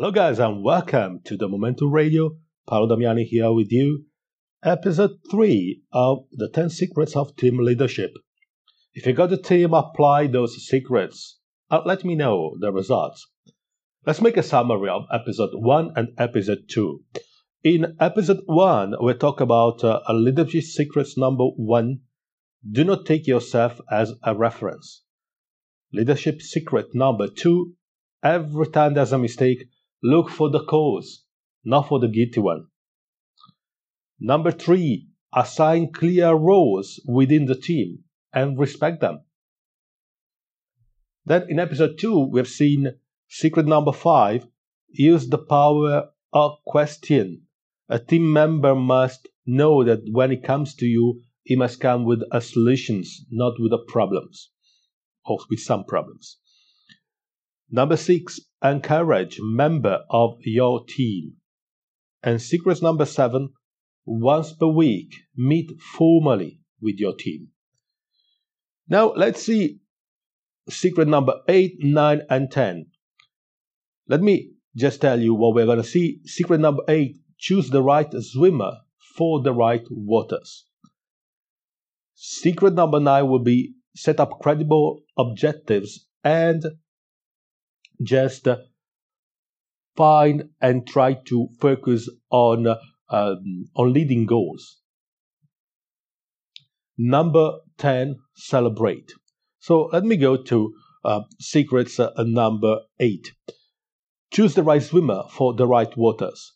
Hello, guys, and welcome to the Momentum Radio. Paolo Damiani here with you. Episode 3 of the 10 Secrets of Team Leadership. If you got the team, apply those secrets. Uh, let me know the results. Let's make a summary of episode 1 and episode 2. In episode 1, we talk about uh, a leadership secrets number 1 do not take yourself as a reference. Leadership secret number 2 every time there's a mistake, look for the cause, not for the guilty one. Number three, assign clear roles within the team and respect them. Then in episode two, we've seen secret number five, use the power of question. A team member must know that when it comes to you, he must come with a solutions, not with the problems, or with some problems. Number six, encourage member of your team. And secret number seven, once per week, meet formally with your team. Now let's see secret number eight, nine, and 10. Let me just tell you what we're going to see. Secret number eight, choose the right swimmer for the right waters. Secret number nine will be set up credible objectives and just find and try to focus on um, on leading goals. Number 10, celebrate. So let me go to uh, secrets uh, number 8. Choose the right swimmer for the right waters,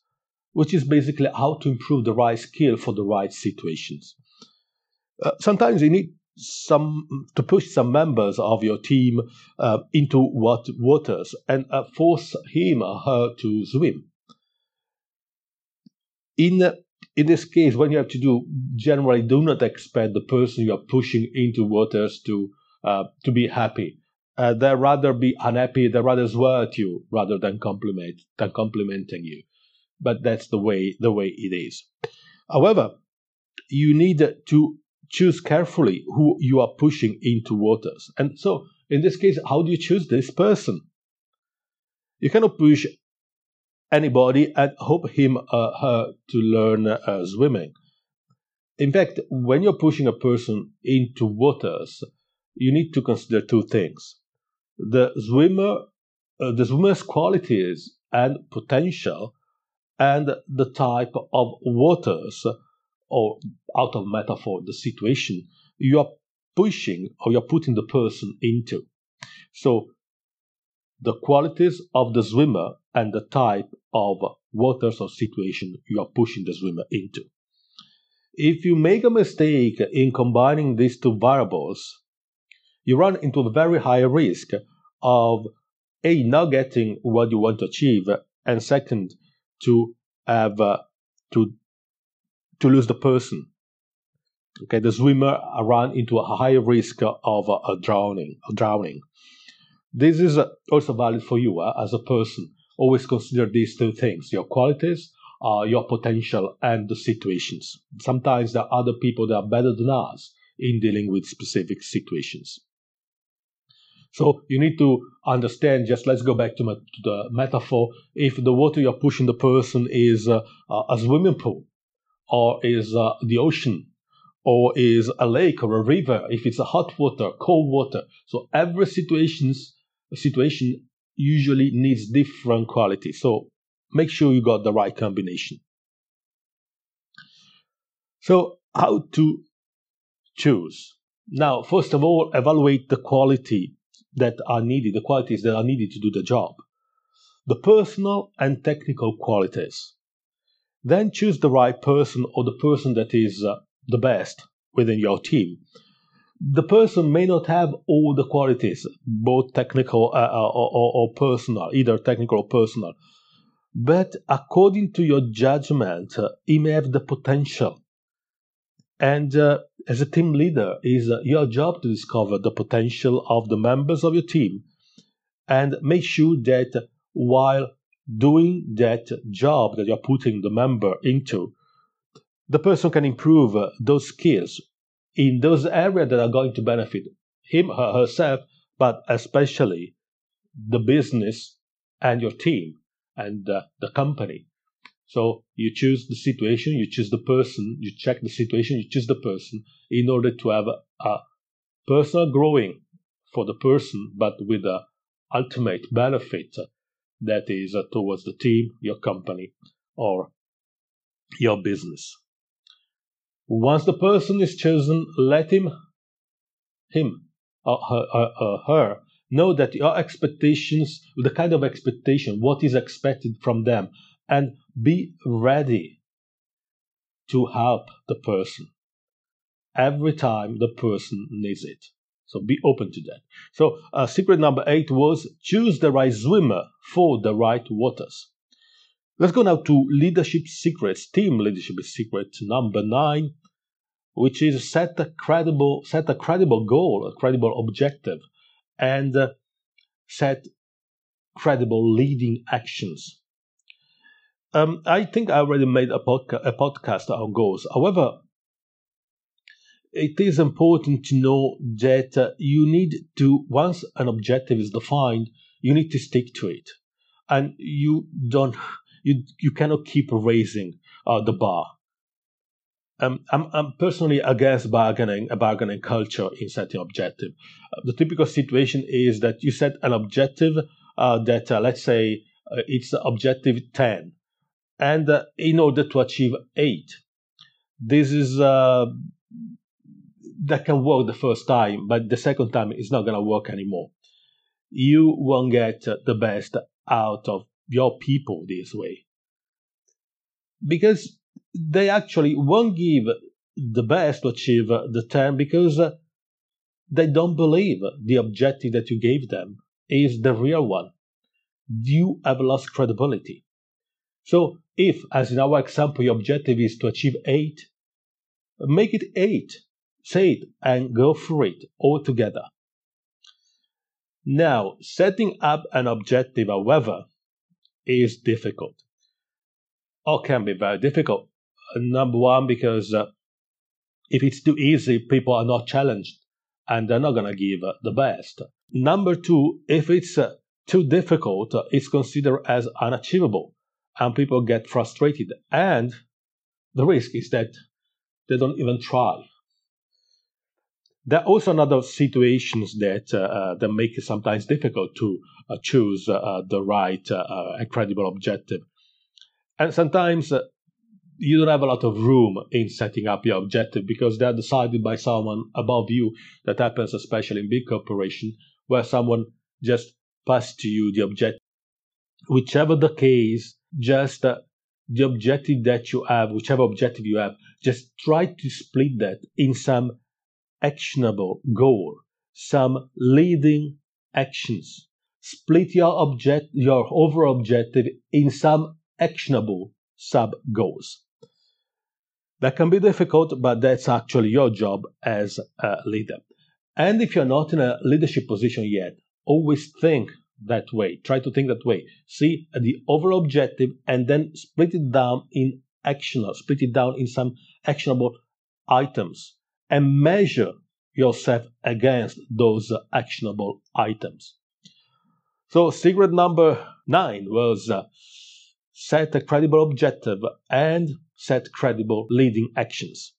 which is basically how to improve the right skill for the right situations. Uh, sometimes you need some to push some members of your team uh, into what waters and uh, force him or her to swim. In in this case, when you have to do, generally do not expect the person you are pushing into waters to uh, to be happy. Uh, they rather be unhappy. They rather swear at you rather than compliment than complimenting you. But that's the way the way it is. However, you need to choose carefully who you are pushing into waters. And so, in this case, how do you choose this person? You cannot push anybody and hope him or uh, her to learn uh, swimming. In fact, when you're pushing a person into waters, you need to consider two things: the swimmer, uh, the swimmer's qualities and potential, and the type of waters or out of metaphor, the situation you are pushing or you're putting the person into. So the qualities of the swimmer and the type of waters or situation you are pushing the swimmer into. If you make a mistake in combining these two variables, you run into a very high risk of A, not getting what you want to achieve, and second, to have uh, to to lose the person. Okay, the swimmer run into a high risk of uh, drowning. Drowning. This is uh, also valid for you uh, as a person. Always consider these two things: your qualities, uh, your potential, and the situations. Sometimes there are other people that are better than us in dealing with specific situations. So you need to understand. Just let's go back to, to the metaphor. If the water you're pushing the person is uh, a swimming pool, or is uh, the ocean or is a lake or a river if it's a hot water cold water. So every situations situation usually needs different quality. So make sure you got the right combination. So how to choose? Now first of all evaluate the quality that are needed the qualities that are needed to do the job. The personal and technical qualities then choose the right person or the person that is uh, the best within your team. The person may not have all the qualities, both technical uh, uh or, or, or personal, either technical or personal. But according to your judgment, uh, he may have the potential. And uh, as a team leader, is uh, your job to discover the potential of the members of your team and make sure that while doing that job that you're putting the member into, the person can improve those skills in those areas that are going to benefit him or herself, but especially the business and your team. and uh, the company. So you choose the situation, you choose the person, you check the situation, you choose the person in order to have a personal growing for the person, but with a ultimate benefit that is uh, towards the team, your company, or your business. Once the person is chosen, let him, him, or her, or, or her know that your expectations, the kind of expectation, what is expected from them, and be ready to help the person every time the person needs it. So be open to that. So uh, secret number eight was choose the right swimmer for the right waters. Let's go now to leadership secrets, team leadership secret number nine, which is set a credible, set a credible goal, a credible objective, and uh, set credible leading actions. Um, I think I already made a, podca- a podcast on goals. However, it is important to know that uh, you need to, once an objective is defined, you need to stick to it. And you don't, you, you cannot keep raising uh, the bar. Um, I'm, I'm personally against bargaining, a bargaining culture in setting objective. Uh, the typical situation is that you set an objective uh, that, uh, let's say, uh, it's objective 10. And uh, in order to achieve 8, this is that can work the first time, but the second time it's not going to work anymore. You won't get the best out of your people this way. Because they actually won't give the best to achieve the term because they don't believe the objective that you gave them is the real one. You have lost credibility. So, if, as in our example, your objective is to achieve 8, make it 8 Say it and go for it all together. Now, setting up an objective, however, is difficult or can be very difficult. Number one, because uh, if it's too easy, people are not challenged and they're not going to give uh, the best. Number two, if it's uh, too difficult, uh, it's considered as unachievable and people get frustrated. And the risk is that they don't even try. There are also another situations that uh, uh, that make it sometimes difficult to uh, choose uh, the right uh, and credible objective, and sometimes you don't have a lot of room in setting up your objective because they're decided by someone above you. That happens especially in big corporation where someone just passes to you the objective. Whichever the case, just uh, the objective that you have, whichever objective you have, just try to split that in some actionable goal, some leading actions. Split your object, your overall objective in some actionable sub goals. That can be difficult, but that's actually your job as a leader. And if you're not in a leadership position yet, always think that way. Try to think that way. See the overall objective and then split it down in actionable, split it down in some actionable items and measure yourself against those actionable items. So, secret number nine was uh, set a credible objective and set credible leading actions.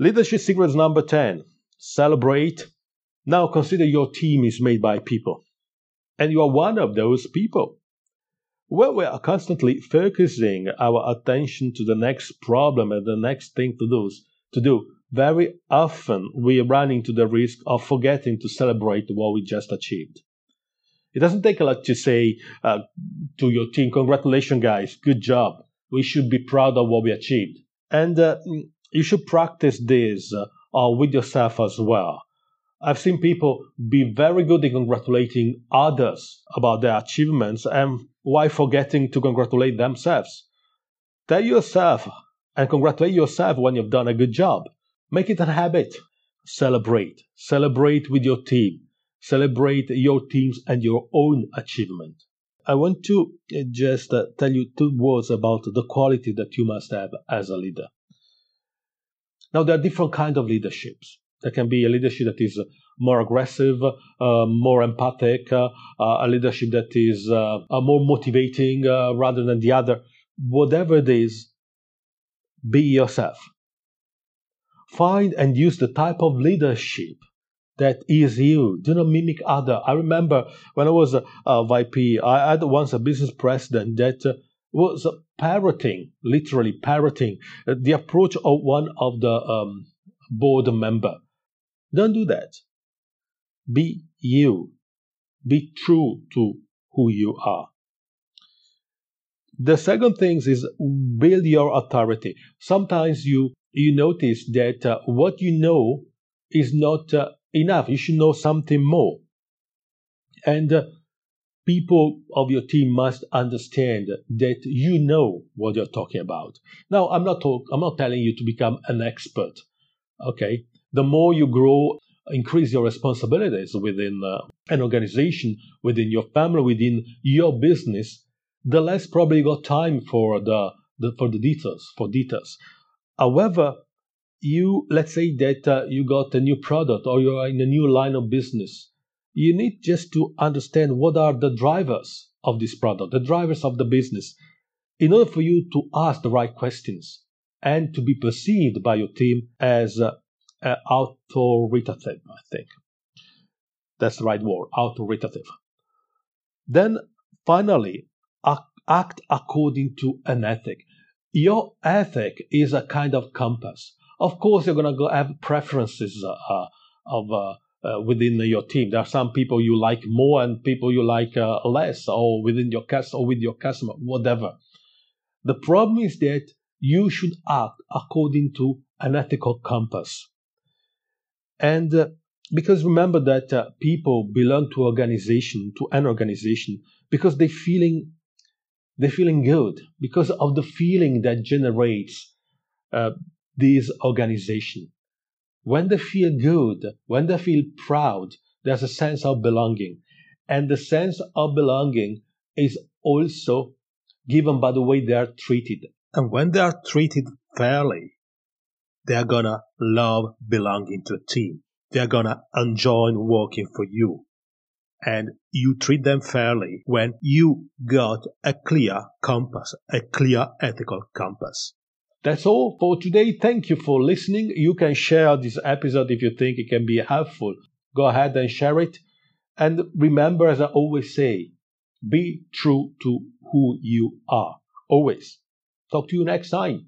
Leadership secrets number 10 celebrate. Now, consider your team is made by people, and you are one of those people. When we are constantly focusing our attention to the next problem and the next thing to do, to do very often we run into the risk of forgetting to celebrate what we just achieved. It doesn't take a lot to say uh, to your team, congratulations, guys, good job. We should be proud of what we achieved. And uh, you should practice this uh, with yourself as well. I've seen people be very good in congratulating others about their achievements and why forgetting to congratulate themselves. Tell yourself and congratulate yourself when you've done a good job. Make it a habit. Celebrate. Celebrate with your team. Celebrate your teams and your own achievement. I want to uh, just uh, tell you two words about the quality that you must have as a leader. Now, there are different kinds of leaderships. There can be a leadership that is more aggressive, uh, more empathic, uh, a leadership that is uh, more motivating uh, rather than the other. Whatever it is, be yourself. Find and use the type of leadership that is you. Do not mimic other. I remember when I was a, a VP, I had once a business president that uh, was parroting, literally parroting, uh, the approach of one of the um, board member. Don't do that. Be you. Be true to who you are. The second thing is build your authority. Sometimes you you notice that uh, what you know is not uh, enough. You should know something more. And uh, people of your team must understand that you know what you're talking about. Now, I'm not talk, I'm not telling you to become an expert. Okay, the more you grow, increase your responsibilities within uh, an organization, within your family, within your business, the less probably you got time for the, the for the details, for details. However, you let's say that uh, you got a new product or you're in a new line of business you need just to understand what are the drivers of this product the drivers of the business in order for you to ask the right questions and to be perceived by your team as uh, uh, authoritative i think. That's the right word authoritative then finally act according to an ethic your ethic is a kind of compass of course, you're gonna go have preferences uh, uh of uh, uh, within your team. There are some people you like more and people you like uh, less, or within your cast or with your customer, whatever. The problem is that you should act according to an ethical compass. And uh, because remember that uh, people belong to organization, to an organization, because they feeling they're feeling good because of the feeling that generates uh, this organization. When they feel good, when they feel proud, there's a sense of belonging. And the sense of belonging is also given by the way they are treated. And when they are treated fairly, they're gonna love belonging to a team. They're gonna enjoy working for you. And you treat them fairly when you got a clear compass, a clear ethical compass. That's all for today. Thank you for listening. You can share this episode if you think it can be helpful. Go ahead and share it. And remember, as I always say, be true to who you are. Always. Talk to you next time.